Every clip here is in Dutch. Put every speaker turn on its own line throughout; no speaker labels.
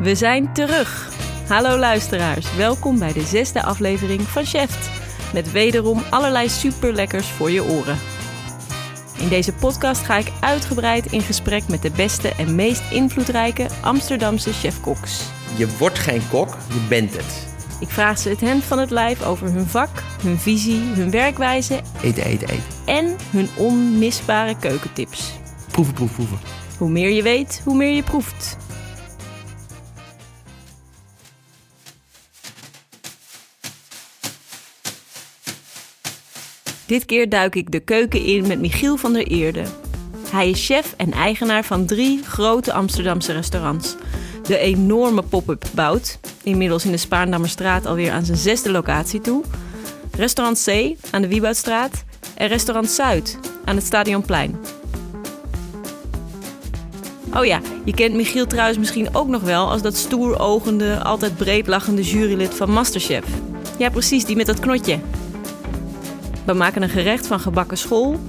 We zijn terug. Hallo luisteraars, welkom bij de zesde aflevering van Chef. Met wederom allerlei superlekkers voor je oren. In deze podcast ga ik uitgebreid in gesprek met de beste en meest invloedrijke Amsterdamse chefkoks.
Je wordt geen kok, je bent het.
Ik vraag ze het hemd van het lijf over hun vak, hun visie, hun werkwijze
Eten, eten, eten.
en hun onmisbare keukentips.
Proeven, proeven, proeven.
Hoe meer je weet, hoe meer je proeft. Dit keer duik ik de keuken in met Michiel van der Eerde. Hij is chef en eigenaar van drie grote Amsterdamse restaurants. De enorme pop-up Bout, inmiddels in de Spaarndammerstraat alweer aan zijn zesde locatie toe. Restaurant C aan de Wieboudstraat en restaurant Zuid aan het Stadionplein. Oh ja, je kent Michiel trouwens misschien ook nog wel als dat stoerogende, altijd breedlachende jurylid van Masterchef. Ja, precies, die met dat knotje. We maken een gerecht van gebakken school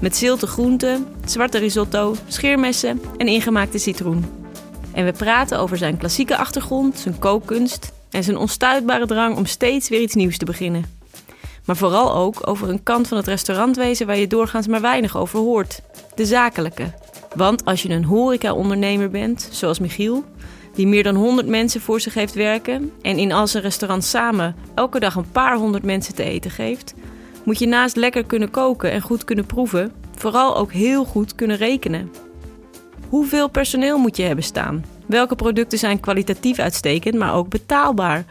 met zilte groenten, zwarte risotto, scheermessen en ingemaakte citroen. En we praten over zijn klassieke achtergrond, zijn kookkunst en zijn onstuitbare drang om steeds weer iets nieuws te beginnen. Maar vooral ook over een kant van het restaurantwezen waar je doorgaans maar weinig over hoort: de zakelijke. Want als je een horeca-ondernemer bent, zoals Michiel, die meer dan 100 mensen voor zich heeft werken en in al zijn restaurants samen elke dag een paar honderd mensen te eten geeft, moet je naast lekker kunnen koken en goed kunnen proeven, vooral ook heel goed kunnen rekenen. Hoeveel personeel moet je hebben staan? Welke producten zijn kwalitatief uitstekend, maar ook betaalbaar?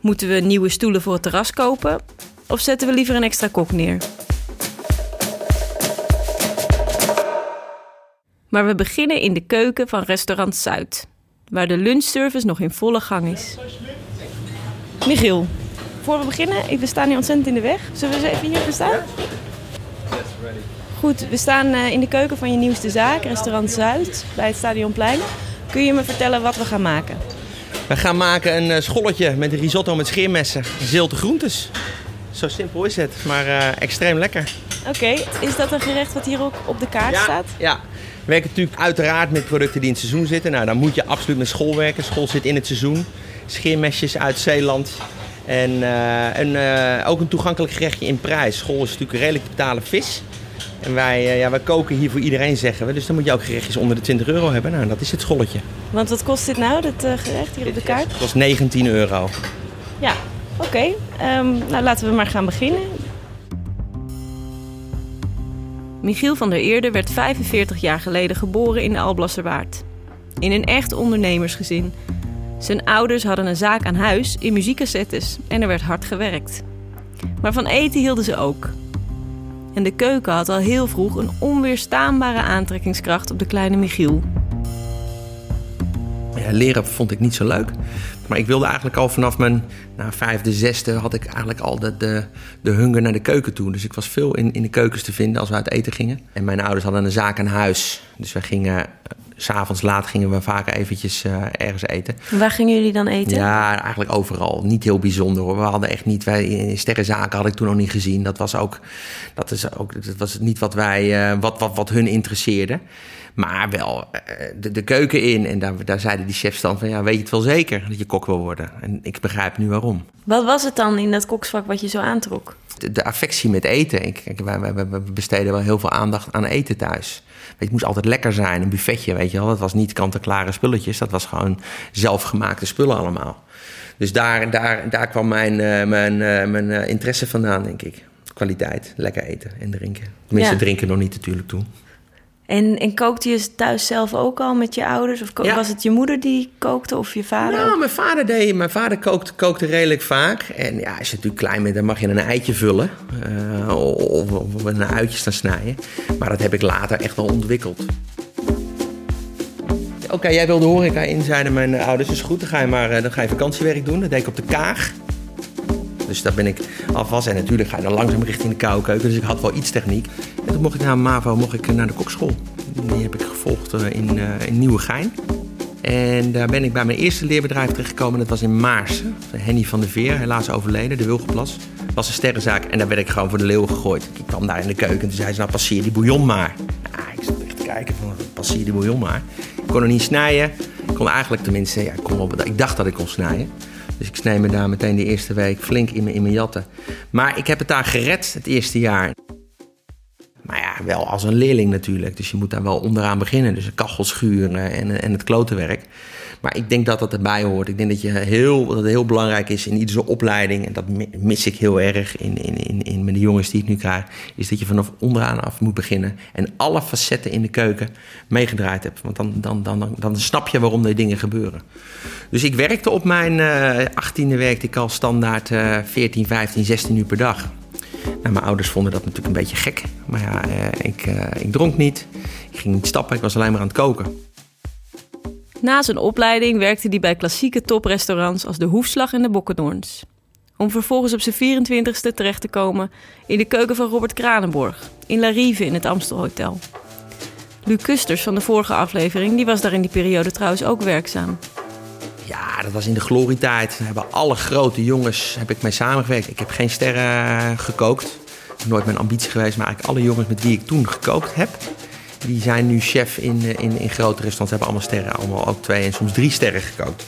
Moeten we nieuwe stoelen voor het terras kopen? Of zetten we liever een extra kok neer? Maar we beginnen in de keuken van restaurant Zuid, waar de lunchservice nog in volle gang is. Michiel, voor we beginnen, we staan hier ontzettend in de weg. Zullen we eens even hier staan? Goed, we staan eh, in de keuken van je nieuwste zaak, restaurant Zuid, bij het Stadionplein. Kun je me vertellen wat we gaan maken?
We gaan maken een eh, scholletje met een risotto met scheermessen. Zilte groentes. Zo simpel is het, maar eh, extreem lekker.
Oké, is dat een gerecht wat hier ook op de kaart staat?
ja. We werken natuurlijk uiteraard met producten die in het seizoen zitten. Nou, dan moet je absoluut met school werken. School zit in het seizoen. Scheermesjes uit Zeeland. En, eh, en eh, ook een toegankelijk gerechtje in prijs. School is natuurlijk een redelijk te betalen vis. En wij, eh, ja, wij koken hier voor iedereen, zeggen we. Dus dan moet je ook gerechtjes onder de 20 euro hebben. Nou, dat is het scholletje.
Want wat kost dit nou, dit gerecht hier op de kaart?
Het kost 19 euro.
Ja, oké. Ehm, nou, laten we maar gaan beginnen. Michiel van der Eerde werd 45 jaar geleden geboren in de Alblasserwaard. In een echt ondernemersgezin. Zijn ouders hadden een zaak aan huis in muziekcassettes en er werd hard gewerkt. Maar van eten hielden ze ook. En de keuken had al heel vroeg een onweerstaanbare aantrekkingskracht op de kleine Michiel.
Ja, leren vond ik niet zo leuk. Maar ik wilde eigenlijk al vanaf mijn nou, vijfde, zesde... had ik eigenlijk al de, de, de hunger naar de keuken toe. Dus ik was veel in, in de keukens te vinden als we uit eten gingen. En mijn ouders hadden een zaak aan huis. Dus we gingen... s S'avonds laat gingen we vaak eventjes eh, ergens eten.
Waar gingen jullie dan eten?
Ja, eigenlijk overal. Niet heel bijzonder hoor. We hadden echt niet, wij in sterrenzaken had ik toen nog niet gezien. Dat was ook, dat is ook, dat was niet wat wij, eh, wat, wat, wat hun interesseerde. Maar wel eh, de, de keuken in. En daar, daar zeiden die chefs dan van, ja, weet je het wel zeker dat je kok wil worden? En ik begrijp nu waarom.
Wat was het dan in dat koksvak wat je zo aantrok?
De, de affectie met eten. Ik, kijk, wij, wij, wij besteden wel heel veel aandacht aan eten thuis. Weet, je, het moest altijd lekker zijn, een buffetje, weet je wel. Dat was niet kant-en-klare spulletjes. Dat was gewoon zelfgemaakte spullen allemaal. Dus daar, daar, daar kwam mijn, eh, mijn, eh, mijn interesse vandaan, denk ik. Kwaliteit, lekker eten en drinken. Tenminste,
Ja.
drinken nog niet natuurlijk toen.
En, en kookte je thuis zelf ook al met je ouders? Of
Ja.
was het je moeder die kookte of je vader?
Nou,
ook?
mijn vader deed, mijn vader kookte, kookte redelijk vaak. En ja, als je natuurlijk klein bent, dan mag je een eitje vullen. eh, of, of een uitje staan snijden. Maar dat heb ik later echt wel ontwikkeld. Oké, jij wilde horeca in, zeiden mijn ouders. Is goed, dan ga, je maar, eh, dan ga je vakantiewerk doen. Dat deed ik op de Kaag. Dus daar ben ik alvast. En natuurlijk ga je dan langzaam richting de koude keuken. Dus ik had wel iets techniek. En toen mocht ik na MAVO mocht ik naar de kokschool. Die heb ik gevolgd eh, in, eh in Nieuwegein. En daar ben ik bij mijn eerste leerbedrijf terechtgekomen. Dat was in Maarsen. Henny van der Veer, helaas overleden, de Wilgenplas. was een sterrenzaak en daar werd ik gewoon voor de leeuw gegooid. Ik kwam daar in de keuken en toen zei ze, nou passeer die bouillon maar. Ja, ik zat echt te kijken van, passeer die bouillon maar. Ik kon er niet snijden. Ik kon eigenlijk tenminste, ja, ik dacht dat ik kon snijden. Dus ik snij me daar meteen de eerste week flink in mijn, in jatten. Maar ik heb het daar gered het eerste jaar. Maar ja, wel als een leerling natuurlijk. Dus je moet daar wel onderaan beginnen. Dus kachels schuren en, en het klotenwerk. Maar ik denk dat dat erbij hoort. Ik denk dat, je heel, dat het heel belangrijk is in iedere opleiding. En dat mis ik heel erg in, in, in, in met de jongens die ik nu krijg. Is dat je vanaf onderaan af moet beginnen. En alle facetten in de keuken meegedraaid hebt. Want dan, dan, dan, dan, dan snap je waarom die dingen gebeuren. Dus ik werkte op mijn uh, 18e werkte ik al standaard uh, 14, 15, 16 uur per dag. Nou, mijn ouders vonden dat natuurlijk een beetje gek. Maar ja, uh, ik, uh, ik dronk niet. Ik ging niet stappen. Ik was alleen maar aan het koken.
Na zijn opleiding werkte hij bij klassieke toprestaurants als de Hoefslag en de Bokkendoorns. Om vervolgens op zijn 24ste terecht te komen in de keuken van Robert Kranenborg in La Rive in het Amstelhotel. Luc Kusters van de vorige aflevering die was daar in die periode trouwens ook werkzaam.
Ja, dat was in de glorietijd. We hebben alle grote jongens heb ik mee samengewerkt. Ik heb geen sterren gekookt. Nooit mijn ambitie geweest, maar eigenlijk alle jongens met wie ik toen gekookt heb, die zijn nu chef in, eh, in, in grote restaurants. Ze hebben allemaal sterren, allemaal ook twee en soms drie sterren gekookt.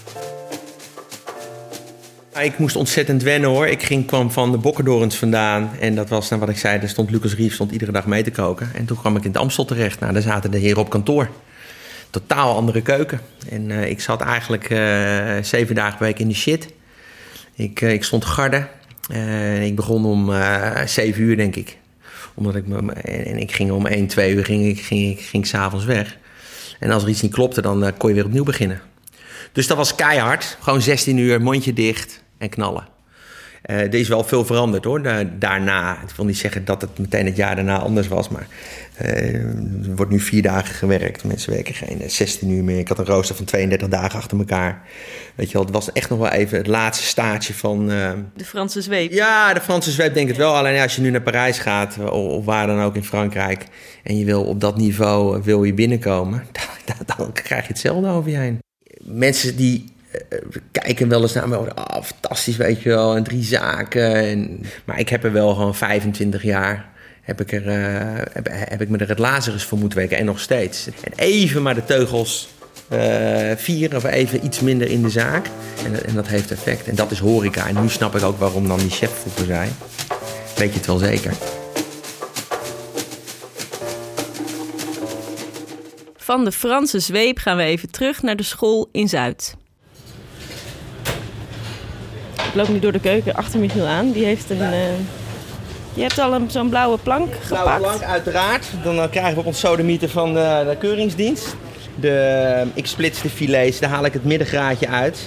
Ik moest ontzettend wennen hoor. Ik ging, kwam van de Bokkendorens vandaan. En dat was, nou, wat ik zei, daar stond Lucas Rief stond iedere dag mee te koken. En toen kwam ik in het Amstel terecht. Nou, daar zaten de heren op kantoor. Totaal andere keuken. En uh, ik zat eigenlijk uh, zeven dagen per week in de shit. Ik, ik stond garde. ik begon om zeven uur, denk ik omdat ik me, en ik ging om 1, 2 uur ging ik, ging, ik, ging s'avonds weg. En als er iets niet klopte, dan uh, kon je weer opnieuw beginnen. Dus dat was keihard. Gewoon 16 uur, mondje dicht en knallen. Uh, er is wel veel veranderd hoor. Daarna, ik wil niet zeggen dat het meteen het jaar daarna anders was, maar er wordt nu vier dagen gewerkt. Mensen werken geen 16 uur meer. Ik had een rooster van 32 dagen achter elkaar. Weet je wel, het was echt nog wel even het laatste staartje van. Uh...
De Franse zweep.
Ja, de Franse zweep denk ik het wel. Alleen als je nu naar Parijs gaat, of waar dan ook in Frankrijk, en je wil op dat niveau wil je binnenkomen, dan, dan krijg je hetzelfde over je heen. Mensen die kijken wel eens naar me. Oh, fantastisch, weet je wel. En drie zaken. En, maar ik heb er wel gewoon 25 jaar. Heb ik, er, uh, heb, heb, ik me er het Lazarus voor moeten weken. En nog steeds. En even maar de teugels uh, vieren. Of even iets minder in de zaak. En, en, dat heeft effect. En dat is horeca. En nu snap ik ook waarom dan die chef vroeger zei. Weet je het wel zeker.
Van de Franse zweep gaan we even terug naar de school in Zuid. Ik loop nu door de keuken achter Michiel aan. Die heeft een. Uh, je hebt al zo'n blauwe plank gepakt.
Blauwe plank, uiteraard. Dan uh, krijgen we ons sodemieter van de, de keuringsdienst. De, ik splits de filets, daar haal ik het middengraadje uit.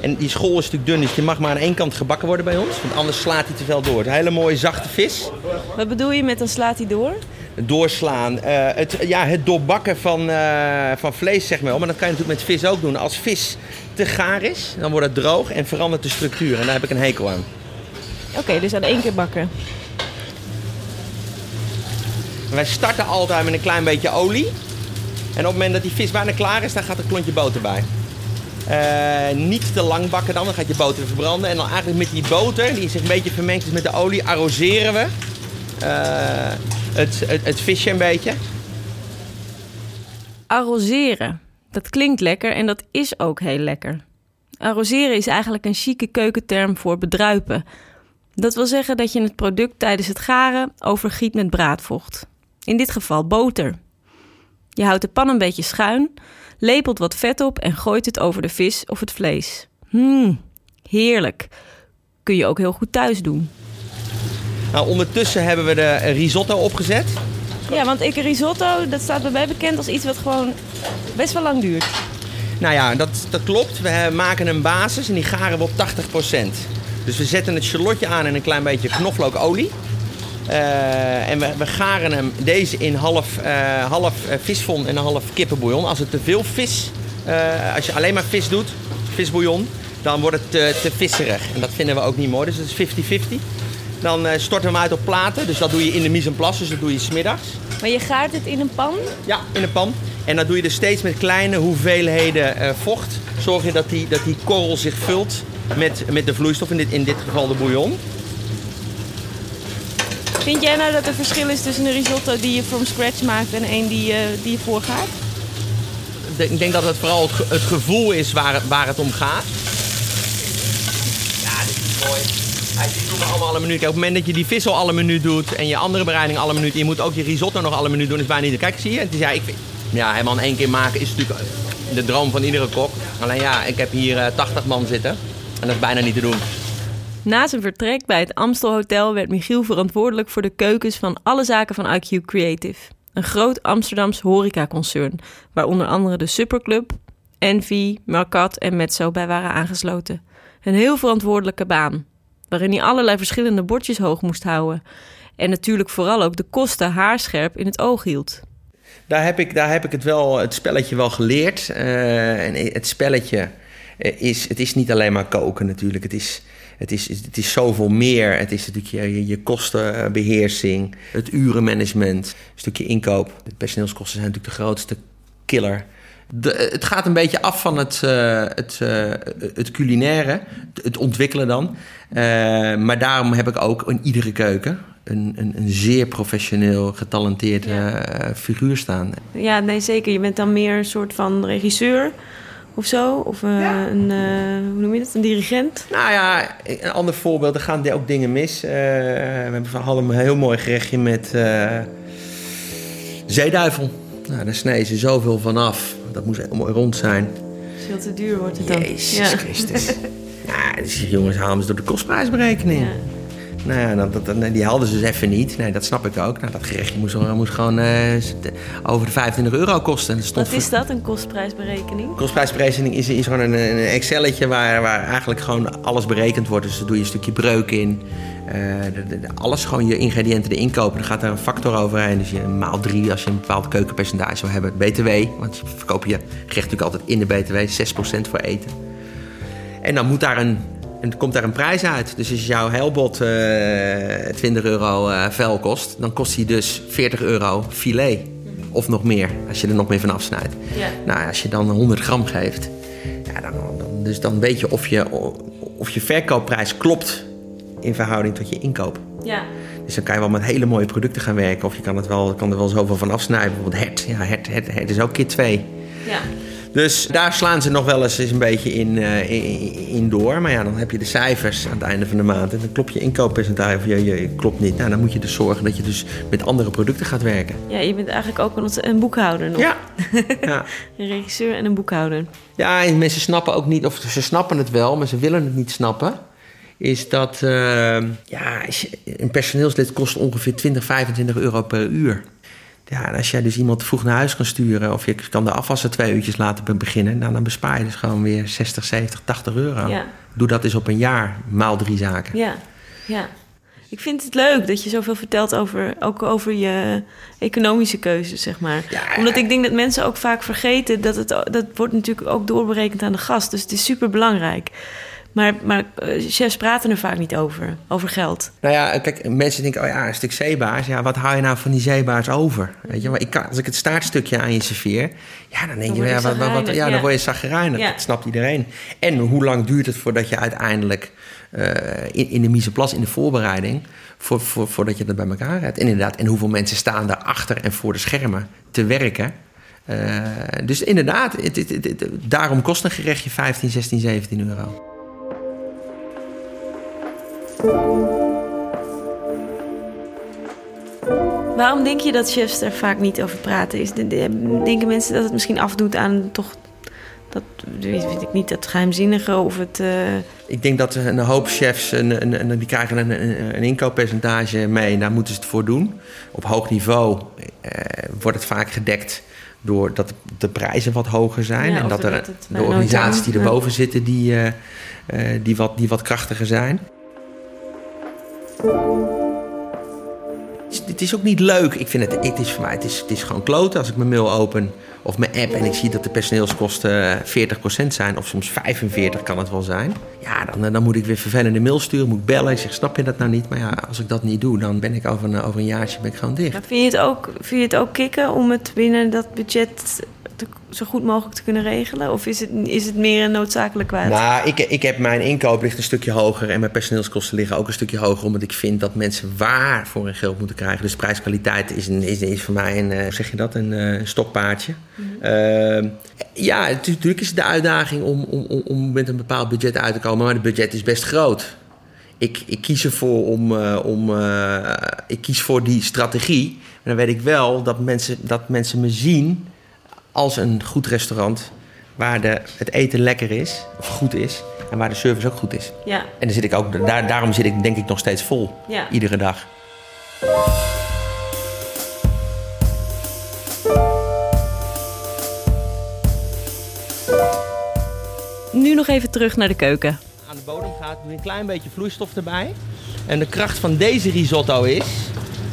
En die school is natuurlijk dun, dus die mag maar aan één kant gebakken worden bij ons. Want anders slaat hij te veel door. Het is een hele mooie zachte vis.
Wat bedoel je met dan slaat hij door?
Doorslaan. Uh, het, ja, het doorbakken van, uh, van vlees, zeg maar. Maar dat kan je natuurlijk met vis ook doen. Als vis te gaar is, dan wordt het droog en verandert de structuur. En daar heb ik een hekel aan.
Oké, okay, dus aan één keer bakken.
Wij starten altijd met een klein beetje olie. En op het moment dat die vis bijna klaar is, dan gaat er een klontje boter bij. Uh, niet te lang bakken dan, dan gaat je boter verbranden. En dan eigenlijk met die boter, die zich een beetje vermengd is met de olie, arroseren we het, het, het visje een beetje.
Arroseren. Dat klinkt lekker en dat is ook heel lekker. Arroseren is eigenlijk een chique keukenterm voor bedruipen. Dat wil zeggen dat je het product tijdens het garen overgiet met braadvocht. In dit geval boter. Je houdt de pan een beetje schuin, lepelt wat vet op en gooit het over de vis of het vlees. Mmm, heerlijk. Kun je ook heel goed thuis doen.
Nou, ondertussen hebben we de risotto opgezet.
Ja, want ik risotto, dat staat bij mij bekend als iets wat gewoon best wel lang duurt.
Nou ja, dat, dat klopt. We maken een basis en die garen we op 80%. Dus we zetten het shallotje aan in een klein beetje knoflookolie. Uh, en we, we, garen hem deze in half, uh, half visfond en een half kippenbouillon. Als het te veel vis, uh, als je alleen maar vis doet, visbouillon, dan wordt het te, te visserig. En dat vinden we ook niet mooi, dus het is 50-50. Dan storten we hem uit op platen, dus dat doe je in de mise en place, dus dat doe je smiddags.
Maar je gaart het in een pan?
Ja, in een pan. En dat doe je dus steeds met kleine hoeveelheden vocht. Zorg je dat die, dat die korrel zich vult met, met de vloeistof, in dit, in dit geval de bouillon.
Vind jij nou dat er verschil is tussen een risotto die je from scratch maakt en een die, uh, die je voorgaat?
ik denk dat het vooral het, ge- het gevoel is waar het, waar het om gaat. Ja, dit is mooi. Hij we allemaal alle minuut. Kijk, op het moment dat je die vissel alle minuut doet en je andere bereiding alle minuut, je moet ook je risotto nog alle minuut doen, is bijna niet. Kijk, zie je? Het is, ja, ik, vind- ja, helemaal in één keer maken is natuurlijk de droom van iedere kok. Alleen ja, ik heb hier eh, 80 man zitten en dat is bijna niet te doen.
Na zijn vertrek bij het Amstel Hotel werd Michiel verantwoordelijk voor de keukens van alle zaken van IQ Creative. Een groot Amsterdams horecaconcern, waar onder andere de Superclub, Envy, Marcat en Metzo bij waren aangesloten. Een heel verantwoordelijke baan, waarin hij allerlei verschillende bordjes hoog moest houden. En natuurlijk vooral ook de kosten haarscherp in het oog hield.
Daar heb ik, daar heb ik het, wel, het spelletje wel geleerd. Eh, en het spelletje eh, is, het is niet alleen maar koken natuurlijk. Het is, het is, het is zoveel meer. Het is natuurlijk je, kostenbeheersing, het urenmanagement, een stukje inkoop. De personeelskosten zijn natuurlijk de grootste killer. De, het gaat een beetje af van het, eh, het, eh, het culinaire, het, het ontwikkelen dan. Eh, maar daarom heb ik ook in iedere keuken een, een, een zeer professioneel, getalenteerd
Ja.
eh, figuur staan.
Ja, nee zeker. Je bent dan meer een soort van regisseur of zo. Of eh, een, eh, hoe noem je dat, een dirigent.
Nou ja, een ander voorbeeld, er gaan ook dingen mis. Eh, we hebben van Halm een heel mooi gerechtje met eh, zeeduivel. Nou, daar snijden ze zoveel vanaf. Dat moest heel mooi rond zijn.
Veel te duur wordt het dan.
Jezus
Ja.
Christus. ja, dus jongens halen ze door de kostprijsberekening.
Ja.
Nou ja, dat, dat, die hadden ze dus even niet. Nee, dat snap ik ook. Nou, dat gerechtje moest, moest gewoon eh, over de 25 euro kosten.
Wat is dat, een kostprijsberekening?
Kostprijsberekening is, is gewoon een, een Excelletje waar, waar eigenlijk gewoon alles berekend wordt. Dus daar doe je een stukje breuk in. Eh, de- de- de- alles gewoon je ingrediënten erin kopen. Dan gaat daar een factor overheen. Dus je maal drie als je een bepaald keukenpercentage wil hebben. BTW, want je verkoop je gerecht natuurlijk altijd in de BTW. 6% voor eten. En dan moet daar een, en komt daar een prijs uit. Dus als jouw heilbot eh 20 euro eh vel kost, dan kost hij dus 40 euro filet. Of nog meer, als je er nog meer van afsnijdt.
Ja.
Nou, als je dan 100 gram geeft, ja, dan, dan, dus dan weet je of, je of je verkoopprijs klopt in verhouding tot je inkoop.
Ja.
Dus dan kan je wel met hele mooie producten gaan werken. Of je kan, het wel, kan er wel zoveel van afsnijden. Bijvoorbeeld hert. Ja, hert, hert, hert is ook keer twee.
Ja.
Dus daar slaan ze nog wel eens een beetje in, eh, in, in door. Maar ja, dan heb je de cijfers aan het einde van de maand. En dan klopt je inkooppercentage of je, je klopt niet. Nou, dan moet je dus zorgen dat je dus met andere producten gaat werken.
ja, je bent eigenlijk ook een, een boekhouder nog.
Ja. ja.
Een regisseur en een boekhouder.
Ja, en mensen snappen ook niet, of ze snappen het wel, maar ze willen het niet snappen. Is dat eh, ja, een personeelslid kost ongeveer 20, 25 euro per uur. Ja, en als jij dus iemand vroeg naar huis kan sturen, of je kan de afwassen twee uurtjes laten be- beginnen, nou, dan bespaar je dus gewoon weer 60, 70, 80 euro.
Ja.
Doe dat eens op een jaar, maal drie zaken.
Ja. Ja. Ik vind het leuk dat je zoveel vertelt over, ook over je economische keuzes, zeg maar.
Ja.
Omdat ik denk dat mensen ook vaak vergeten dat het dat wordt natuurlijk ook doorberekend aan de gast. Dus het is super belangrijk. Maar, maar eh, chefs praten er vaak niet over, over geld.
Nou ja, kijk, mensen denken, oh ja, een stuk zeebaars. Ja, wat hou je nou van die zeebaars over? Weet je, maar ik kan, als ik het staartstukje aan je serveer, ja, dan denk
Dan
je, ja, wat, wat, wat-
chagrijnig,
ja,
ja.
dan word je zagrijnig.
Ja.
Dat snapt iedereen. En hoe lang duurt het voordat je uiteindelijk eh, in, in de mise en place, in de voorbereiding, voor, voor, voordat je dat bij elkaar hebt? En inderdaad, en hoeveel mensen staan daar achter en voor de schermen te werken? Eh, dus inderdaad, het, het, het- het- daarom kost een gerechtje 15, 16, 17 euro.
Waarom denk je dat chefs er vaak niet over praten? Is de, de- denken mensen dat het misschien afdoet aan toch dat weet, ik niet dat geheimzinnige of het eh,
Ik denk dat een hoop chefs, een, een, een- die krijgen een, een, inkooppercentage mee. En daar moeten ze het voor doen. Op hoog niveau eh, wordt het vaak gedekt door dat de prijzen wat hoger zijn.
Ja,
en dat er de organisaties die erboven zitten, die, eh, die, wat, die wat krachtiger zijn. Het is- ook niet leuk. Ik vind het, het is voor mij, het is, het is gewoon kloten als ik mijn mail open of mijn app en ik zie dat de personeelskosten 40% zijn, of soms 45 kan het wel zijn. Ja, dan, eh, dan moet ik weer vervelende mail sturen, moet bellen. Ik zeg, snap je dat nou niet? Maar ja, als ik dat niet doe, dan ben ik over een, over een jaartje ben ik gewoon dicht.
Vind je het ook, vind je het ook kicken om het binnen dat budget te- zo goed mogelijk te kunnen regelen? Of is het, is het meer een noodzakelijk kwaad?
Nou, ik, ik heb mijn inkoop ligt een stukje hoger en mijn personeelskosten liggen ook een stukje hoger, omdat ik vind dat mensen waar voor hun geld moeten krijgen. Dus prijskwaliteit is, een, is, is voor mij een, eh, hoe zeg je dat, een eh, stokpaardje. Ehm, ja, natuurlijk is het de uitdaging om, om, om- om met een bepaald budget uit te komen, maar het budget is best groot. Ik, ik kies ervoor om, eh, om ik kies voor die strategie. Maar dan weet ik wel dat mensen, dat mensen me zien als een goed restaurant waar de, het eten lekker is, of goed is, en waar de service ook goed is.
Ja,
En dan zit ik ook, daar, daarom zit ik denk ik nog steeds vol,
ja.
iedere dag.
Nu nog even terug naar de keuken.
Aan de bodem gaat, een klein beetje vloeistof erbij. En de kracht van deze risotto is,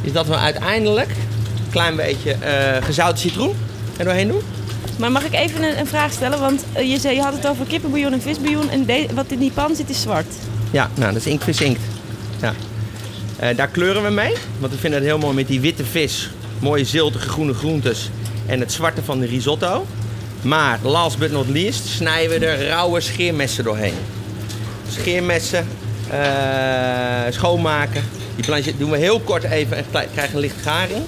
is dat we uiteindelijk een klein beetje eh gezouten citroen er doorheen doen.
Maar mag ik even een, een vraag stellen? Want eh, je, zei, je had het over kippenbouillon en visbouillon. En de- wat in die pan zit is zwart.
Ja, nou, dat is inktvis inkt. Ja. Eh, daar kleuren we mee, want we vinden het heel mooi met die witte vis. Mooie ziltige groene groentes en het zwarte van de risotto. Maar last but not least snijden we er rauwe scheermessen doorheen. Scheermessen, eh, schoonmaken. Die planchet doen we heel kort even en krijgen een licht garing.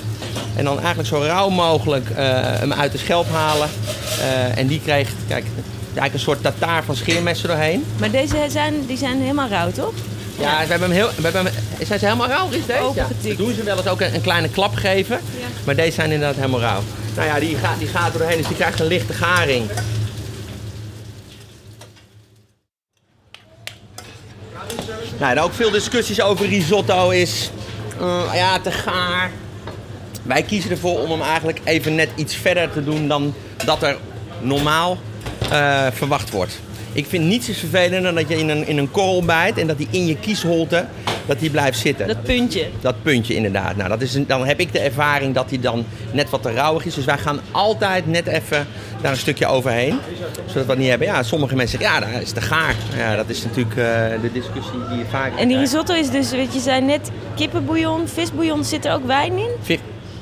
En dan eigenlijk zo rauw mogelijk eh, hem uit de schelp halen. Eh, en die krijgt, kijk, eigenlijk een soort tataar van scheermessen doorheen.
Maar deze zijn, die zijn helemaal rauw, toch?
Ja, we hebben hem heel. We hebben hem, zijn ze helemaal rauw, is deze? Ja. Dat doen ze wel eens ook een, een kleine klap geven.
Ja.
Maar deze zijn inderdaad helemaal rauw. Nou ja, die gaat, die gaat er doorheen, dus die krijgt een lichte garing. Nou, en ook veel discussies over risotto is. eh, ja, te gaar. Wij kiezen ervoor om hem eigenlijk even net iets verder te doen dan dat er normaal eh, verwacht wordt. Ik vind niets is vervelender dan dat je in een, in een korrel bijt en dat die in je kiesholte dat die blijft zitten.
Dat puntje.
Dat puntje inderdaad. Nou, dat is een, dan heb ik de ervaring dat die dan net wat te rauwig is. Dus wij gaan altijd net even daar een stukje overheen. Zodat we dat niet hebben. Ja, sommige mensen zeggen, ja, dat is te gaar. Ja, dat is natuurlijk eh, de discussie die je vaak
En die risotto is dus, weet je, zei net kippenbouillon, visbouillon. Zit er ook wijn in?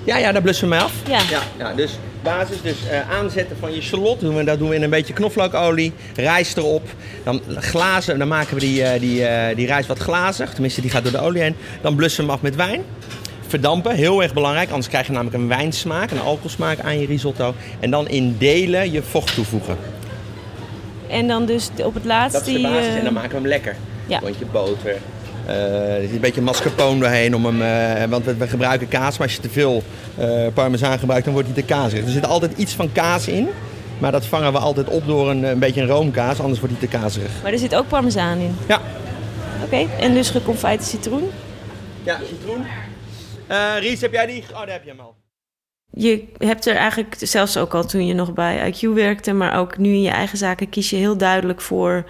Ja, ja, daar blussen we mee af.
Ja.
ja, ja, dus basis, dus eh, aanzetten van je shallot. Doen we, dat doen we in een beetje knoflookolie. Rijst erop. Dan glazen, dan maken we die, eh, die, eh, die rijst wat glazig. Tenminste, die gaat door de olie heen. Dan blussen we hem af met wijn. Verdampen, heel erg belangrijk. Anders krijg je namelijk een wijnsmaak, een alcoholsmaak aan je risotto. En dan in delen je vocht toevoegen.
En dan dus op het laatst
Dat is de
die...
basis en dan maken we hem lekker.
Ja.
Rondje boter. Eh, er zit een beetje mascarpone doorheen om hem, eh, want we, we gebruiken kaas, maar als je te veel eh, parmezaan gebruikt, dan wordt hij te kaasig. Er zit altijd iets van kaas in, maar dat vangen we altijd op door een, een beetje een roomkaas, anders wordt hij te kazerig.
Maar er zit ook parmezaan in.
Ja,
Oké, en dus geconfijte citroen.
ja citroen. Eh Ries, heb jij die? Oh, daar heb je hem al.
Je hebt er eigenlijk, zelfs ook al toen je nog bij IQ werkte, maar ook nu in je eigen zaken, kies je heel duidelijk voor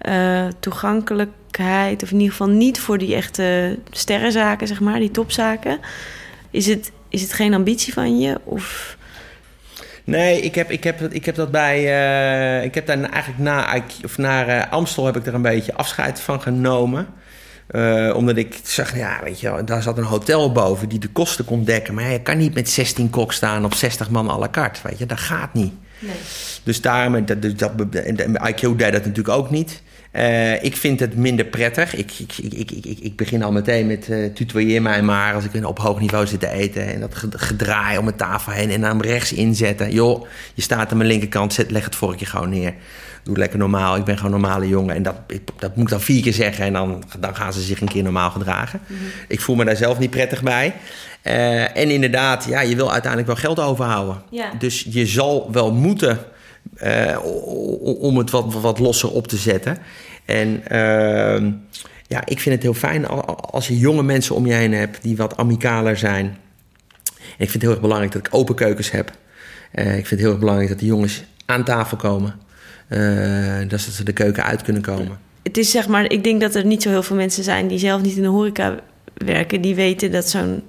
eh, toegankelijkheid. Of in ieder geval niet voor die echte sterrenzaken, zeg maar, die topzaken. Is het, is het geen ambitie van je? Of
Nee, ik heb, ik heb, ik heb dat bij. eh, ik heb daar eigenlijk na, of naar eh, Amstel heb ik er een beetje afscheid van genomen. Omdat ik zag, ja, weet je daar zat een hotel boven die de kosten kon dekken. Maar ja, je kan niet met 16 kok staan op 60 man à la carte, weet je. Dat gaat niet.
nee.
Dus daarom, dat, dus dat, en de- IQ deed dat natuurlijk ook niet. Eh, ik vind het minder prettig. Ik, ik, ik, ik, ik, begin al meteen met tutoieer mij maar als ik op hoog niveau zit te eten. En dat ged- gedraai om mijn tafel heen en dan rechts inzetten. Joh, je staat aan mijn linkerkant, zet, leg het vorkje gewoon neer. Doe lekker normaal, ik ben gewoon een normale jongen. En dat, ik- dat moet ik dan vier keer zeggen en dan, dan gaan ze zich een keer normaal gedragen. Ik voel me daar zelf niet prettig bij. Eh, en inderdaad, ja, je wil uiteindelijk wel geld overhouden.
Ja.
Dus je zal wel moeten om het wat, wat losser op te zetten. En ehm, ja, ik vind het heel fijn al- al- als je jonge mensen om je heen hebt die wat amicaler zijn. Ik vind het heel erg belangrijk dat ik open keukens heb. Eh, ik vind het heel erg belangrijk dat de jongens aan tafel komen. Eh, dat ze de keuken uit kunnen komen.
Het is zeg maar, ik denk dat er niet zo heel veel mensen zijn die zelf niet in de horeca werken, die weten dat zo'n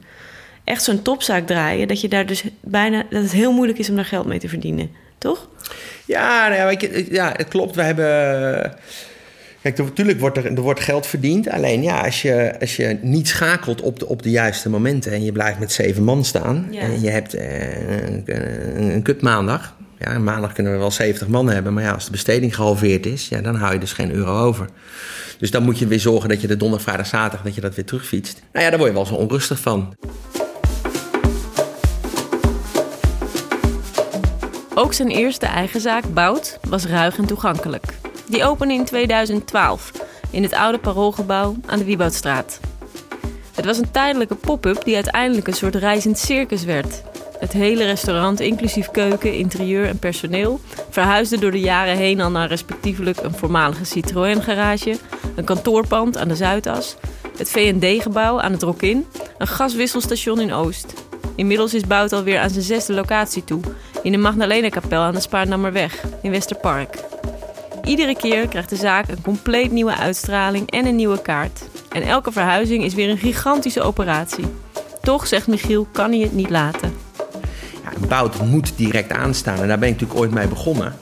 echt zo'n topzaak draaien, dat je daar dus bijna dat het heel moeilijk is om daar geld mee te verdienen, toch?
Ja, nou ja, ja, het klopt. We hebben. Kijk, er- natuurlijk wordt er, er wordt geld verdiend. Alleen ja, als je, als je niet schakelt op de, op de juiste momenten en je blijft met zeven man staan
Ja.
en je hebt eh, een, een, een kutmaandag. Ja, maandag kunnen we wel 70 man hebben. Maar ja, als de besteding gehalveerd is, ja, dan hou je dus geen euro over. Dus dan moet je weer zorgen dat je de donderdag, vrijdag, zaterdag... dat je dat weer terugfietst. Nou ja, daar word je wel zo onrustig van.
Ook zijn eerste eigen zaak, Bout, was ruig en toegankelijk. Die opende in 2012 in het oude paroolgebouw aan de Wieboudstraat. Het was een tijdelijke pop-up die uiteindelijk een soort reizend circus werd. Het hele restaurant, inclusief keuken, interieur en personeel, verhuisde door de jaren heen al naar respectievelijk een voormalige Citroën-garage, een kantoorpand aan de Zuidas, het VND-gebouw aan het Rokin, een gaswisselstation in Oost. Inmiddels is Bout alweer aan zijn zesde locatie toe, in de Magdalena-kapel aan de Spaarnammerweg in Westerpark. Iedere keer krijgt de zaak een compleet nieuwe uitstraling en een nieuwe kaart. En elke verhuizing is weer een gigantische operatie. Toch, zegt Michiel, kan hij het niet laten.
Ja, Bout moet direct aanstaan en daar ben ik natuurlijk ooit mee begonnen.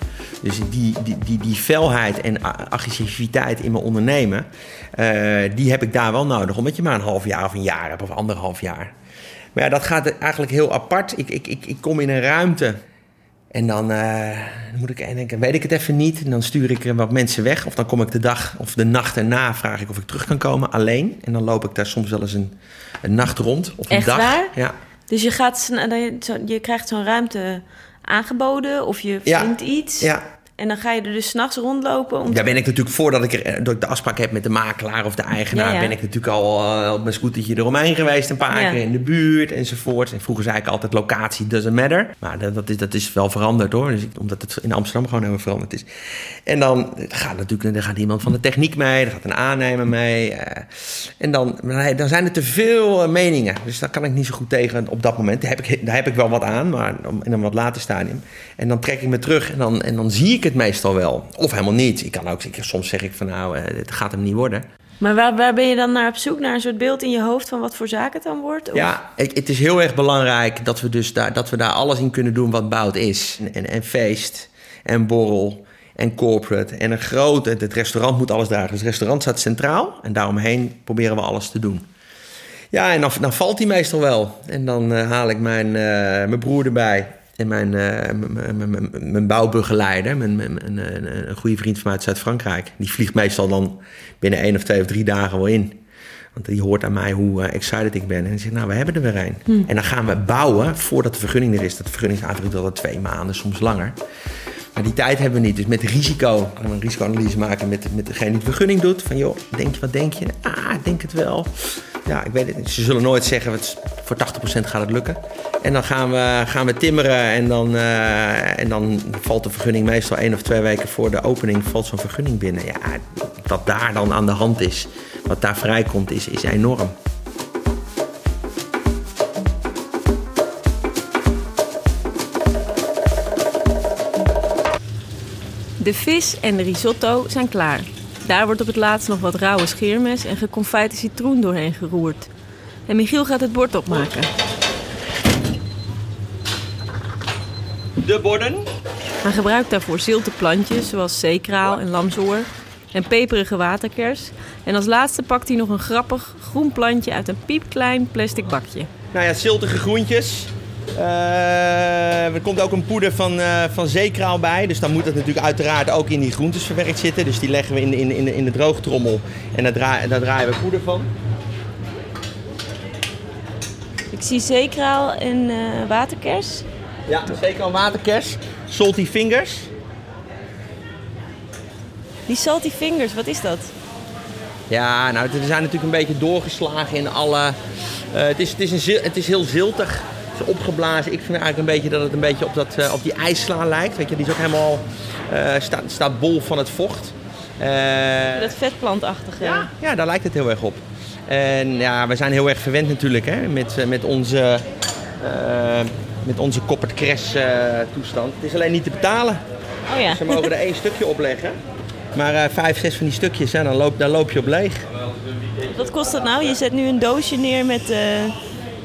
Dus die, die, die, die felheid en agressiviteit in mijn ondernemen, uh, die heb ik daar wel nodig. Omdat je maar een half jaar of een jaar hebt of anderhalf jaar. Maar ja, dat gaat eigenlijk heel apart. Ik, ik, ik, ik kom in een ruimte en dan, uh, moet ik denken, weet ik het even niet. En dan stuur ik wat mensen weg. Of dan kom ik de dag of de nacht erna vraag ik of ik terug kan komen alleen. En dan loop ik daar soms wel eens een, een nacht rond. Of een
Echt
dag.
waar?
Ja.
Dus je, gaat, je krijgt zo'n ruimte aangeboden of je vindt
ja.
iets.
Ja.
En dan ga je er dus s'nachts rondlopen? Om
Daar ben ik natuurlijk, voordat ik, er, dat ik de afspraak heb met de makelaar of de eigenaar...
Ja, ja.
ben ik natuurlijk al uh, op mijn scootertje eromheen geweest... een paar
Ja.
keer in de buurt enzovoort. En vroeger zei ik altijd locatie doesn't matter. Maar dat, dat, is, dat is wel veranderd hoor. Dus omdat het in Amsterdam gewoon helemaal veranderd is. En dan gaat natuurlijk dan gaat iemand van de techniek mee... er gaat een aannemer mee. eh, en dan, dan zijn er te veel eh, meningen. Dus daar kan ik niet zo goed tegen op dat moment. Daar heb ik, daar heb ik wel wat aan, maar in een wat later stadium. En dan trek ik me terug en dan, en dan zie ik het meestal wel. Of helemaal niet. Ik kan ook, ik, soms zeg ik van nou, eh, het gaat hem niet worden.
Maar waar, waar ben je dan naar op zoek? Naar een soort beeld in je hoofd van wat voor zaak het dan wordt? Of-
Ja, het, het is heel erg belangrijk dat we, dus daar, dat we daar alles in kunnen doen wat bout is. En, en, en feest en borrel en corporate en een grote... Het restaurant moet alles dragen. Dus het restaurant staat centraal en daaromheen proberen we alles te doen. Ja, en dan, dan valt hij meestal wel. En dan eh, haal ik mijn, eh, mijn broer erbij. En mijn, eh, mijn bouwbegeleider, mijn, een, goede vriend van mij uit Zuid-Frankrijk. Die vliegt meestal dan binnen één of twee of drie dagen wel in. Want die hoort aan mij hoe eh, excited ik ben. En die zegt, nou, we hebben er weer een. En dan gaan we bouwen voordat de vergunning er is. Dat de vergunningsaanvraag duurt altijd twee maanden, soms langer. Maar die tijd hebben we niet. Dus met risico gaan we een risicoanalyse maken met, met degene die de vergunning doet. Van joh, denk je, wat denk je? Ah, ik denk het wel. Ja, ik weet het niet. Ze zullen nooit zeggen, is- voor 80% gaat het lukken. En dan gaan we, gaan we timmeren en dan, eh, en dan valt de vergunning meestal één of twee weken voor de opening valt zo'n vergunning binnen. Ja, wat daar dan aan de hand is, wat daar vrijkomt, is, is enorm.
De vis en de risotto zijn klaar. Daar wordt op het laatst nog wat rauwe scheermes en geconfijte citroen doorheen geroerd. En Michiel gaat het bord opmaken.
De borden.
Hij gebruikt daarvoor zilte plantjes zoals zeekraal en lamsoor en peperige waterkers. En als laatste pakt hij nog een grappig groen plantje uit een piepklein plastic bakje.
Nou ja, ziltige groentjes. Eh, er komt ook een poeder van, eh, van zeekraal bij. Dus dan moet dat natuurlijk uiteraard ook in die groentes verwerkt zitten. Dus die leggen we in, in, in, de- in de droogtrommel. En daar, draai- daar draaien we poeder van.
Ik zie zeekraal en eh, waterkers.
Ja, zeekraal waterkers. Salty fingers.
Die salty fingers, wat is dat?
Ja, nou, we zijn natuurlijk een beetje doorgeslagen in alle... eh, het, is, het, is een, het is heel ziltig. Het is opgeblazen. Ik vind eigenlijk een beetje dat het een beetje op, dat, eh, op die ijssla lijkt. Weet je, die is ook helemaal... eh, staat, staat bol van het vocht.
Dat vetplantachtige.
Ja, ja, daar lijkt het heel erg op. En ja, we zijn heel erg verwend natuurlijk hè, met, met onze, met onze koppert crash eh, toestand. Het is alleen niet te betalen.
Oh ja.
Ze mogen er één stukje op leggen. Maar eh, vijf, zes van die stukjes, dan loop, daar loop je op leeg.
Wat kost dat nou? Je zet nu een doosje neer met, eh,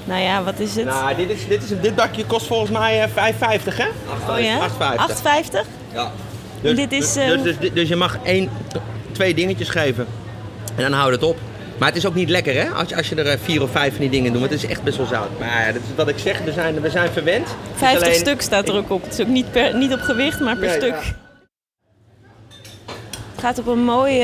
nou ja, wat is het?
Nou, dit, is, dit, is, dit bakje kost volgens mij eh 5,50 hè?
oh ja?
8,50.
8,50?
Ja.
En dit is,
dus, dus, dus, dus je mag één, twee dingetjes geven. En dan houdt het op. Maar het is ook niet lekker, hè? Als, je- als je er eh, vier of vijf van die dingen doet. Want het is echt best wel zout. Maar ja, dat is wat ik zeg, we zijn, we zijn verwend. Het is
50
alleen-
stuk staat er ook op. Het is ook niet, per, niet op gewicht, maar per
Nee,
stuk.
ja.
Het gaat op een mooi,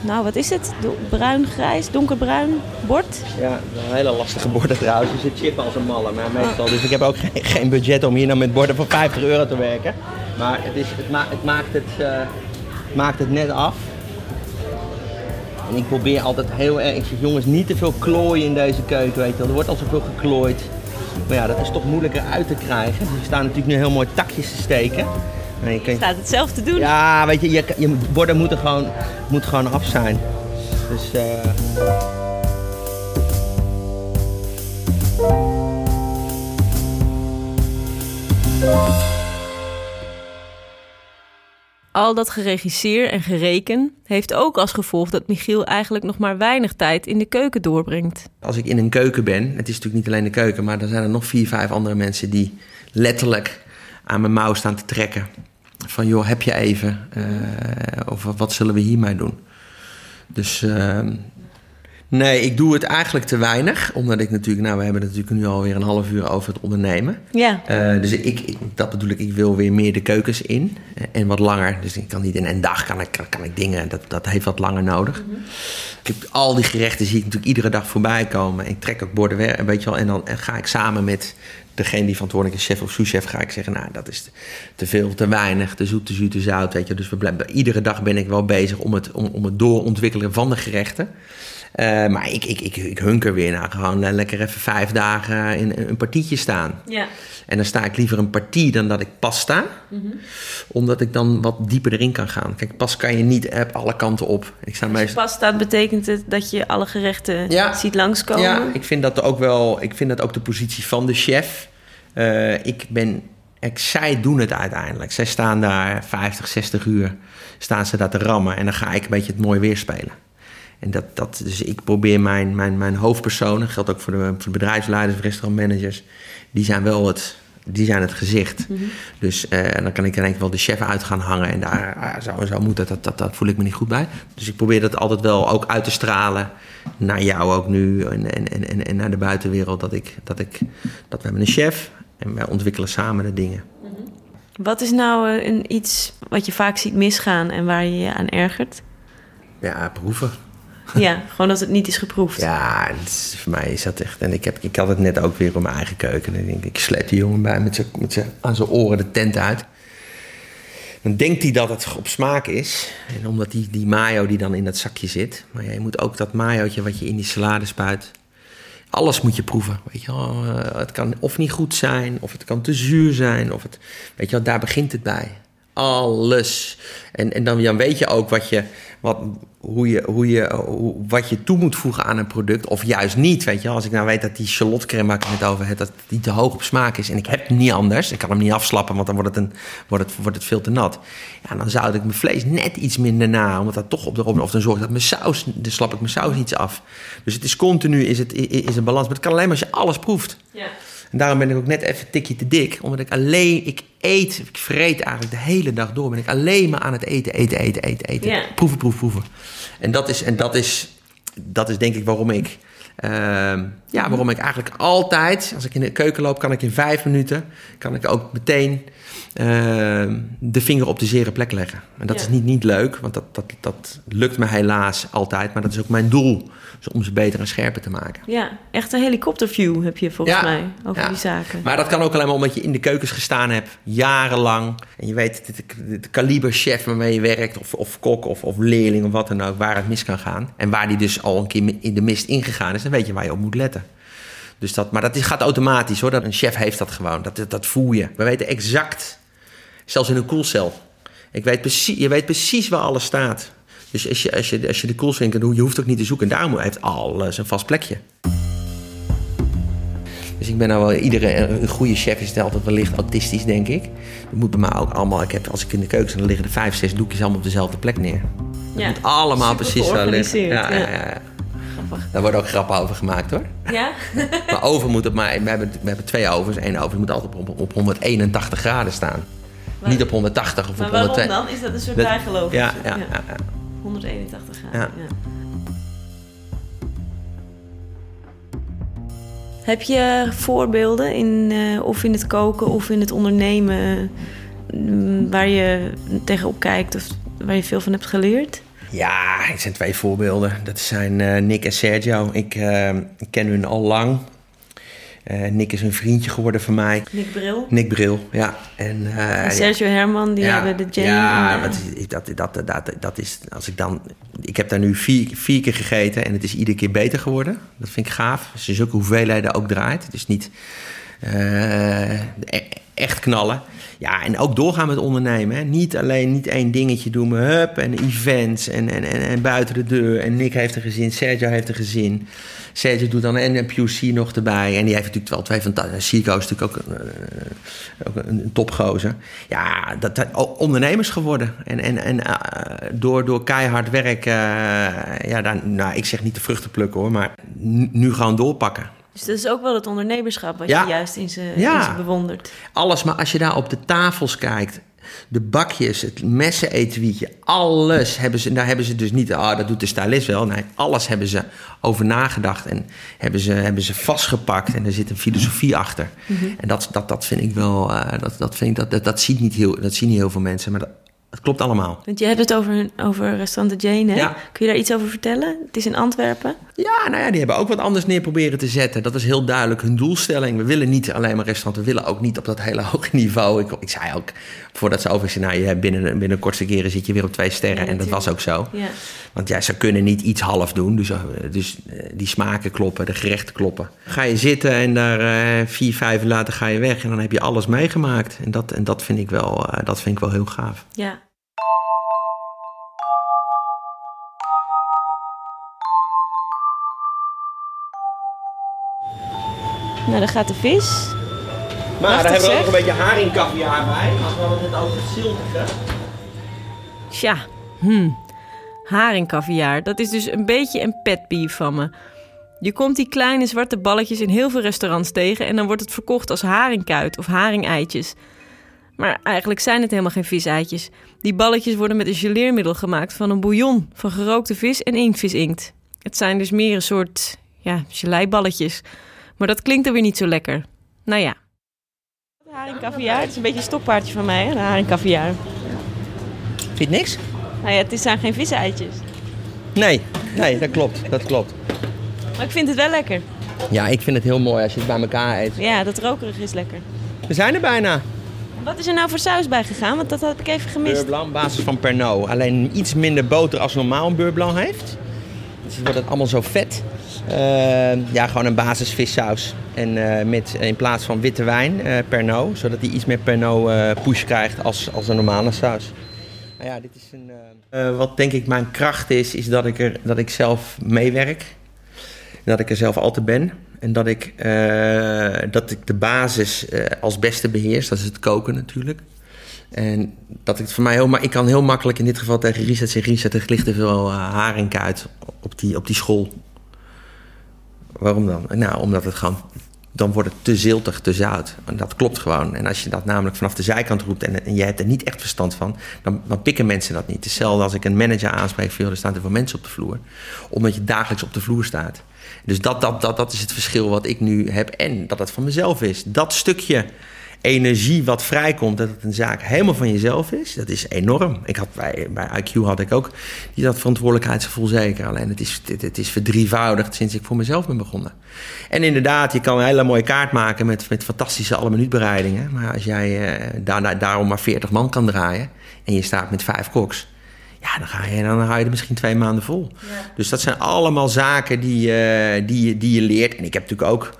nou wat is het? Bruin-grijs, donkerbruin bord.
Ja, een hele lastige borden trouwens. Je zit chippen als een malle, maar meestal. Dus ik heb ook geen, geen budget om hier nou met borden van 50 euro te werken. Maar het, is, het, ma- het, maakt, het, eh, maakt het net af. En ik probeer altijd heel erg, ik zeg jongens, niet te veel klooien in deze keuken, weet je wel. Er wordt al zoveel geklooid. Maar ja, dat is toch moeilijker uit te krijgen. Er staan natuurlijk nu heel mooi takjes te steken. En je kan-
Staat het zelf te doen.
ja, weet je, je, je borden moeten gewoon, moet gewoon af zijn. Dus eh
Al dat geregisseer en gereken heeft ook als gevolg dat Michiel eigenlijk nog maar weinig tijd in de keuken doorbrengt.
als ik in een keuken ben, het is natuurlijk niet alleen de keuken, maar er zijn er nog vier, vijf andere mensen die letterlijk aan mijn mouw staan te trekken. Van joh, heb je even? eh, of wat zullen we hiermee doen? Dus ehm, nee, ik doe het eigenlijk te weinig. Omdat ik natuurlijk, nou we hebben het natuurlijk nu alweer een half uur over het ondernemen.
Ja,
Eh, dus ik, ik- dat bedoel ik, ik wil weer meer de keukens in en wat langer. Dus ik kan niet in een dag kan ik, kan ik dingen, dat, dat heeft wat langer nodig. Ik heb al die gerechten zie ik natuurlijk iedere dag voorbij komen. Ik trek ook borden weg, weet je wel. En dan ga ik samen met degene die verantwoordelijk is, chef of souschef, ga ik zeggen, nou dat is te, te veel, te weinig, te zoet, te zuur, te zout, weet je. Dus we blijven, iedere dag ben ik wel bezig om het, om, om het doorontwikkelen van de gerechten. Eh, maar ik, ik, ik, ik hunker weer naar gewoon eh, lekker even vijf dagen in een partietje staan.
ja.
En dan sta ik liever een partie dan dat ik pas sta. Omdat ik dan wat dieper erin kan gaan. Kijk, pas kan je niet eh, alle kanten op. Ik sta
Als je
meestal...
pas staat, betekent het dat je alle gerechten
Ja.
ziet langskomen.
Ja, ik vind dat ook wel... Ik vind dat ook de positie van de chef. Ik ben... Ik, zij doen het uiteindelijk. Zij staan daar 50, 60 uur. Staan ze daar te rammen. En dan ga ik een beetje het mooi weerspelen. En dat, dat, dus ik probeer mijn, mijn, mijn hoofdpersonen, geldt ook voor de, voor de bedrijfsleiders, restaurantmanagers, die zijn wel het, die zijn het gezicht. Dus eh, dan kan ik denk ik wel de chef uit gaan hangen en daar ah, zo en zo moet dat, dat, dat, dat voel ik me niet goed bij. Dus ik probeer dat altijd wel ook uit te stralen naar jou ook nu en, en, en, en, naar de buitenwereld. Dat, ik, dat, ik, dat we hebben een chef en wij ontwikkelen samen de dingen.
Wat is nou eh, een, iets wat je vaak ziet misgaan en waar je je aan ergert?
Ja, proeven.
Ja, gewoon dat het niet is geproefd.
Ja, voor mij is dat echt. En ik, heb, ik had het net ook weer op mijn eigen keuken. Dan denk ik, ik slet die jongen bij met zijn met zijn- aan zijn oren de tent uit. Dan denkt hij dat het op smaak is. En omdat die, die mayo die dan in dat zakje zit. Maar je moet ook dat mayootje wat je in die salade spuit. Alles moet je proeven. Weet je wel. Eh, Het kan of niet goed zijn, of het kan te zuur zijn. Of het, weet je wel, daar begint het bij. Alles. En, en dan, weet je ook wat je, wat, hoe je, hoe je, wat je toe moet voegen aan een product. Of juist niet. Weet je. Als ik nou weet dat die shallot crème waar ik het over heb, dat die te hoog op smaak is. En ik heb het niet anders. Ik kan hem niet afslappen, want dan wordt het, een, wordt het, wordt het veel te nat. Ja, dan zou ik mijn vlees net iets minder na. Omdat dat toch op de robben. Of dan zorg ik dat mijn saus, dan slap ik mijn saus iets af. Dus het is continu, is het is een balans. Maar het kan alleen maar als je alles proeft.
Ja.
En daarom ben ik ook net even een tikje te dik. Omdat ik alleen, ik eet, ik vreet eigenlijk de hele dag door. Ben ik alleen maar aan het eten, eten, eten, eten, eten.
Ja.
Proeven, proeven, proeven. En dat is, en dat is, dat is denk ik waarom ik, ehm, ja, waarom ik eigenlijk altijd, als ik in de keuken loop, kan ik in vijf minuten, kan ik ook meteen ehm, de vinger op de zere plek leggen. En dat
Ja.
is niet, niet leuk, want dat, dat, dat lukt me helaas altijd. Maar dat is ook mijn doel, dus om ze beter en scherper te maken.
Ja, echt een helikopterview heb je volgens
Ja,
mij over
ja.
die zaken.
Maar dat kan ook alleen maar omdat je in de keukens gestaan hebt, jarenlang. En je weet het kaliber chef waarmee je werkt, of, of kok, of, of leerling, of wat dan ook, waar het mis kan gaan. En waar die dus al een keer in de mist ingegaan is, dan weet je waar je op moet letten. Dus dat, maar dat is, gaat automatisch hoor. Dat, een chef heeft dat gewoon. Dat, dat voel je. We weten exact, zelfs in een koelcel. Ik weet precies, je weet precies waar alles staat. Dus als je, als je, als je de koelswinkel doet, je hoeft ook niet te zoeken. Daarom heeft alles een vast plekje. Dus ik ben nou wel, iedere een goede chef is altijd wellicht autistisch, denk ik. Dat moet bij mij ook allemaal, ik heb, als ik in de keuken sta, dan liggen er vijf, zes doekjes allemaal op dezelfde plek neer. Dat
Ja,
moet allemaal precies zo liggen. ja, ja.
ja,
ja. Daar worden ook grappen over gemaakt hoor.
Ja?
maar oven moet op maar. We hebben, we hebben twee ovens. Eén oven moet altijd op, op 181 graden staan. Niet op 180 of op
120.
waarom
dan? Is dat een soort bijgeloof?
Ja, ja,
181 graden,
ja.
Heb je voorbeelden in, eh, of in het koken of in het ondernemen mm, waar je tegenop kijkt of waar je veel van hebt geleerd?
Ja, het zijn twee voorbeelden. Dat zijn uh, Nick en Sergio. Ik, uh, ik ken hun al lang. Uh, Nick is een vriendje geworden van mij.
Nick Bril?
Nick Bril, ja. En,
en Sergio ja, Herman, die ja, hebben de Jenny.
Ja, dat, dat, dat, dat, dat is... Als ik dan... Ik heb daar nu vier, vier keer gegeten en het is iedere keer beter geworden. Dat vind ik gaaf. Als je zulke hoeveelheden ook draait. Het is niet echt knallen. Ja, en ook doorgaan met ondernemen. Hè. Niet alleen niet één dingetje doen, maar hup, en events en, en, en, en buiten de deur. En Nick heeft een gezin, Sergio heeft een gezin. Sergio doet dan een nog erbij. En die heeft natuurlijk wel twee fantastische... Chico is natuurlijk ook, uh, ook een, een topgozer. Ja, dat ondernemers geworden. En, en, en uh, door, door keihard werk... Ja, dan, nou, ik zeg niet de vruchten plukken hoor, maar nu gewoon doorpakken.
Dus dat is ook wel het ondernemerschap wat ja. je juist in ze, ja. bewondert.
Alles, maar als je daar op de tafels kijkt, de bakjes, het messen-etuietje, alles hebben ze. Daar hebben ze dus niet, ah, dat doet de stylist wel. Nee, alles hebben ze over nagedacht en hebben ze, hebben ze vastgepakt. En er zit een filosofie achter. Mm -hmm. En dat, dat, dat vind ik wel, uh, dat, dat, vind ik, dat, dat, dat, ziet niet heel, dat zien niet heel veel mensen. Maar dat, het klopt allemaal.
Want je hebt het over, over restaurant de Jane, hè? Ja. Kun je daar iets over vertellen? Het is in Antwerpen.
Ja, nou ja, die hebben ook wat anders neer proberen te zetten. Dat is heel duidelijk hun doelstelling. We willen niet alleen maar restaurant, we willen ook niet op dat hele hoge niveau. Ik, ik zei ook, voordat ze over nou, je binnen, binnen kortste keren zit je weer op twee sterren. Ja, en dat was ook zo. Ja. Want ja, ze kunnen niet iets half doen. Dus, dus die smaken kloppen, de gerechten kloppen. Ga je zitten en daar uh, vier, vijf later ga je weg. En dan heb je alles meegemaakt. En dat, en dat, vind, ik wel, uh, dat vind ik wel heel gaaf.
Ja. Nou, daar gaat de vis.
Maar daar hebben we ook nog een beetje haringkaviaar bij. Als we het net over het ziltige.
Tja, hm. Haringkaviaar, dat is dus een beetje een pet peeve van me. Je komt die kleine zwarte balletjes in heel veel restaurants tegen en dan wordt het verkocht als haringkuit of haringeitjes. Maar eigenlijk zijn het helemaal geen viseitjes. Die balletjes worden met een geleermiddel gemaakt van een bouillon van gerookte vis en inktvisinkt. Het zijn dus meer een soort ja, geleiballetjes. Maar dat klinkt er weer niet zo lekker. Nou ja. Haringkaviaar, het is een beetje een stokpaardje van mij, hè? Een haringkaviaar.
Vind je het niks?
Nou ja, het zijn geen viseitjes.
Nee, nee, dat klopt, dat klopt.
Maar ik vind het wel lekker.
Ja, ik vind het heel mooi als je het bij elkaar eet.
Ja, dat rokerig is lekker.
We zijn er bijna.
Wat is er nou voor saus bij gegaan? Want dat heb ik even gemist.
Beurre blanc, basis van Pernod. Alleen iets minder boter als normaal een beurre blanc heeft. Dus dan wordt het allemaal zo vet. Uh, ja, gewoon een basis vissaus. En uh, met in plaats van witte wijn, uh, Pernod. Zodat hij iets meer Pernod push krijgt als, als een normale saus. Nou ja, dit is een, wat denk ik mijn kracht is, is dat ik, er, dat ik zelf meewerk. Dat ik er zelf altijd ben. En dat ik, dat ik de basis als beste beheers. Dat is het koken natuurlijk. En dat ik voor mij heel, maar ik kan heel makkelijk in dit geval tegen Richard zeggen: Richard, er ligt er veel haringkuit op die, op die school. Waarom dan? Nou, omdat het gewoon. Dan wordt het te ziltig, te zout. En dat klopt gewoon. En als je dat namelijk vanaf de zijkant roept en, je hebt er niet echt verstand van, dan, dan pikken mensen dat niet. Hetzelfde als ik een manager aanspreek, veel, er staan er veel mensen op de vloer. Omdat je dagelijks op de vloer staat. Dus dat, dat, dat, dat is het verschil wat ik nu heb. En dat het van mezelf is. Dat stukje energie wat vrijkomt, dat het een zaak helemaal van jezelf is, dat is enorm. Ik had bij, bij IQ had ik ook die dat verantwoordelijkheidsgevoel zeker. Alleen het is, het, het is verdrievoudigd sinds ik voor mezelf ben begonnen. En inderdaad, je kan een hele mooie kaart maken met, met fantastische alle minuutbereidingen. Maar als jij uh, daar, daarom maar 40 man kan draaien en je staat met vijf koks. Ja, dan, ga je, dan hou je er misschien twee maanden vol. Ja. Dus dat zijn allemaal zaken die, uh, die, die je leert. En ik heb natuurlijk ook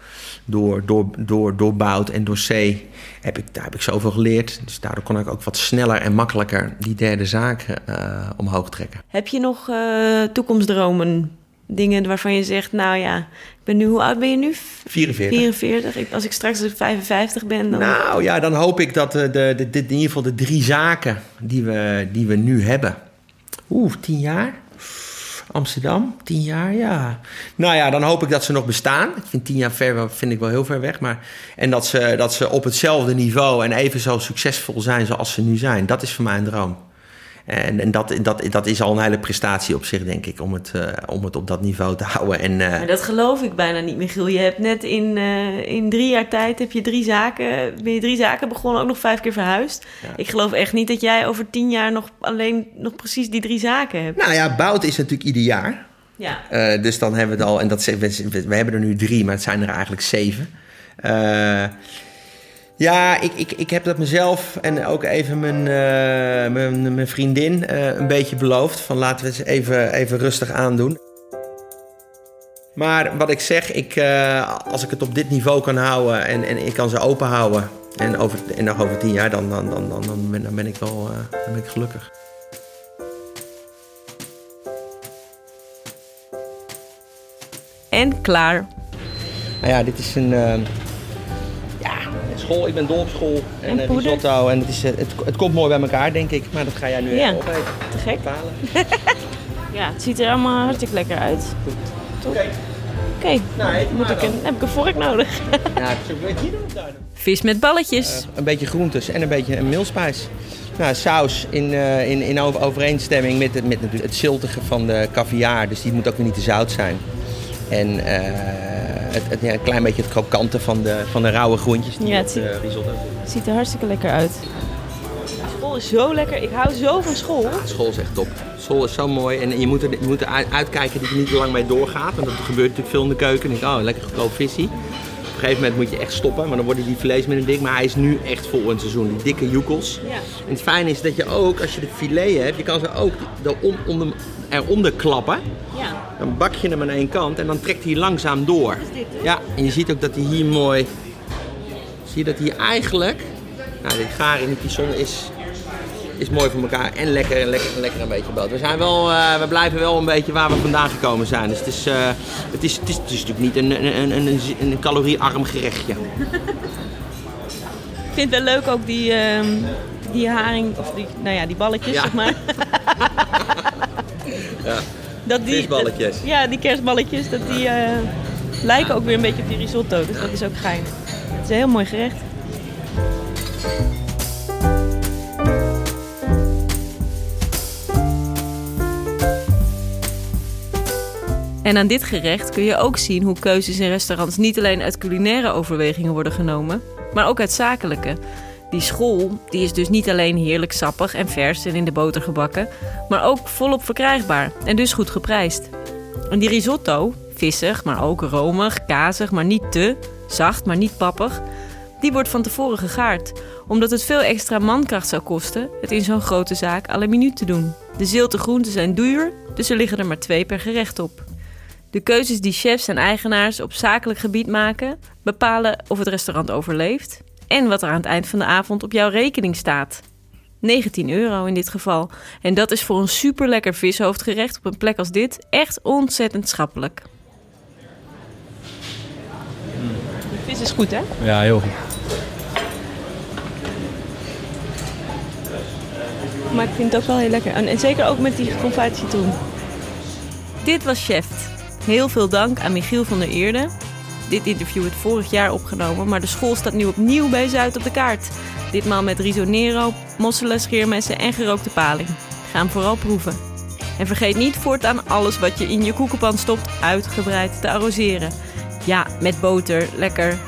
door, door, door, door Bout en door C heb ik, daar heb ik zoveel geleerd. Dus daardoor kon ik ook wat sneller en makkelijker die derde zaak uh, omhoog trekken.
Heb je nog uh, toekomstdromen? Dingen waarvan je zegt, nou ja, ik ben nu, hoe oud ben je nu?
44.
44. Ik, als ik straks 55 ben, dan...
Nou ja, dan hoop ik dat de, de, de, in ieder geval de drie zaken die we, die we nu hebben... Oeh, tien jaar? Amsterdam, tien jaar, ja. Nou ja, dan hoop ik dat ze nog bestaan. Ik vind tien jaar ver, vind ik wel heel ver weg. Maar, en dat ze, dat ze op hetzelfde niveau en even zo succesvol zijn zoals ze nu zijn. Dat is voor mij een droom. En, en dat, dat, dat is al een hele prestatie op zich, denk ik, om het, uh, om het op dat niveau te houden. En, uh,
maar dat geloof ik bijna niet, Michiel. Je hebt net in, uh, in drie jaar tijd heb je drie zaken, ben je drie zaken begonnen, ook nog vijf keer verhuisd. Ja. Ik geloof echt niet dat jij over tien jaar nog alleen nog precies die drie zaken hebt.
Nou ja, bouwt is natuurlijk ieder jaar.
Ja.
Dus dan hebben we het al, en dat, we, we, we, hebben er nu drie, maar het zijn er eigenlijk zeven. Ja, ik, ik, ik heb dat mezelf en ook even mijn, uh, mijn, mijn, vriendin een beetje beloofd. Van laten we het even, even rustig aandoen. Maar wat ik zeg, ik, als ik het op dit niveau kan houden en, en ik kan ze open houden. En, over, en nog over tien jaar, dan, dan, dan, dan, dan, ben, dan ben ik wel dan ben ik gelukkig.
en klaar.
Nou ja, dit is een, school. Ik ben dol op school en, en risotto. En het, is, het, het, komt mooi bij elkaar, denk ik. Maar dat ga jij nu
ja,
even opeten.
Te gek. ja, het ziet er allemaal hartstikke lekker uit.
Oké. Okay.
Oké, okay. nou, een, heb ik een vork nodig.
ja,
Vis met balletjes.
Uh, een beetje groentes en een beetje een meelspijs. Nou, saus in, uh, in, in overeenstemming met, het, met het, het ziltige van de caviar. Dus die moet ook weer niet te zout zijn. En uh, het, het, ja, een klein beetje het krokante van de, van de rauwe groentjes die
ja,
het ziet, uh, risotto
ziet er hartstikke lekker uit. School is zo lekker. Ik hou zo van school.
Ja, school is echt top. School is zo mooi. En je moet er, je moet er uitkijken dat je niet te lang mee doorgaat. Want dat gebeurt natuurlijk veel in de keuken. En ik, oh, lekker goedkoop visie. Op een gegeven moment moet je echt stoppen, want dan worden die met een dik. Maar hij is nu echt vol in het seizoen, die dikke joekels.
Ja.
En het fijne is dat je ook, als je de filet hebt, je kan ze ook onder, eronder klappen. Dan bak je hem aan één kant en dan trekt hij langzaam door. Ja, en je ziet ook dat hij hier mooi... Zie je dat hij eigenlijk... Nou, die garing, die zon is, is mooi voor elkaar en lekker, lekker, lekker een beetje boter. We, zijn wel, uh, we blijven wel een beetje waar we vandaan gekomen zijn. Dus het is, uh, het is, het is, het is natuurlijk niet een, een, een, een, een caloriearm gerechtje.
Ik vind het wel leuk ook die, uh, die haring, of die, nou ja, die balletjes,
Ja.
zeg maar.
ja.
Dat die,
Visballetjes.
dat- ja, die kerstballetjes, dat die eh, lijken ook weer een beetje op die risotto. Dus dat is ook geinig. Het is een heel mooi gerecht. En aan dit gerecht kun je ook zien hoe keuzes in restaurants niet alleen uit culinaire overwegingen worden genomen, maar ook uit zakelijke. Die school die is dus niet alleen heerlijk sappig en vers en in de boter gebakken, maar ook volop verkrijgbaar en dus goed geprijsd. En die risotto, vissig, maar ook romig, kazig, maar niet te, zacht, maar niet pappig, die wordt van tevoren gegaard, omdat het veel extra mankracht zou kosten het in zo'n grote zaak la minuut te doen. De zilte groenten zijn duur, dus er liggen er maar twee per gerecht op. De keuzes die chefs en eigenaars op zakelijk gebied maken, bepalen of het restaurant overleeft en wat er aan het eind van de avond op jouw rekening staat. 19 euro in dit geval. En dat is voor een super lekker vishoofdgerecht op een plek als dit echt ontzettend schappelijk. De vis is goed, hè?
Ja, heel goed.
Maar ik vind het ook wel heel lekker. En zeker ook met die confit citroen. Dit was Chef. Heel veel dank aan Michiel van der Eerde. Dit interview werd vorig jaar opgenomen, maar de school staat nu opnieuw bij Zuid op de kaart. Ditmaal met risonero, mosselen, scheermessen en gerookte paling. Ga hem vooral proeven. En vergeet niet voortaan alles wat je in je koekenpan stopt uitgebreid te arroseren. Ja, met boter, lekker.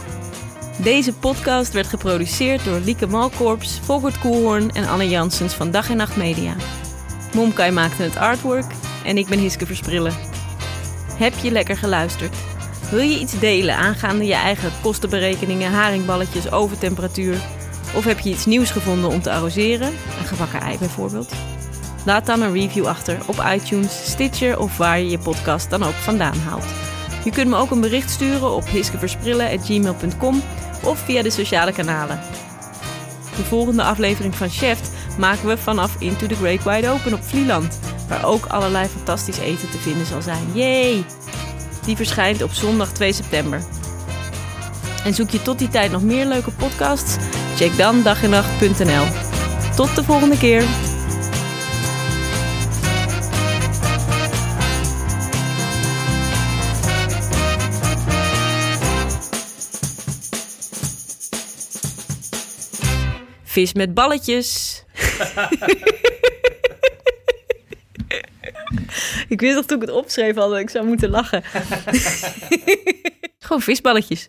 Deze podcast werd geproduceerd door Lieke Malkorps, Volkert Koelhoorn en Anne Janssens van Dag en Nacht Media. Momkai maakte het artwork en ik ben Hiske Versprillen. Heb je lekker geluisterd? Wil je iets delen aangaande je eigen kostenberekeningen, haringballetjes, overtemperatuur? Of heb je iets nieuws gevonden om te arroseren? Een gebakken ei bijvoorbeeld? Laat dan een review achter op iTunes, Stitcher of waar je je podcast dan ook vandaan haalt. Je kunt me ook een bericht sturen op hiskeversprillen.gmail.com of via de sociale kanalen. De volgende aflevering van Chef maken we vanaf Into the Great Wide Open op Vlieland, waar ook allerlei fantastisch eten te vinden zal zijn. Yay! Die verschijnt op zondag 2 september. En zoek je tot die tijd nog meer leuke podcasts? Check dan dagennacht.nl. Tot de volgende keer! Vis met balletjes. Ik wist nog toen ik het opschreef dat ik zou moeten lachen. Gewoon visballetjes.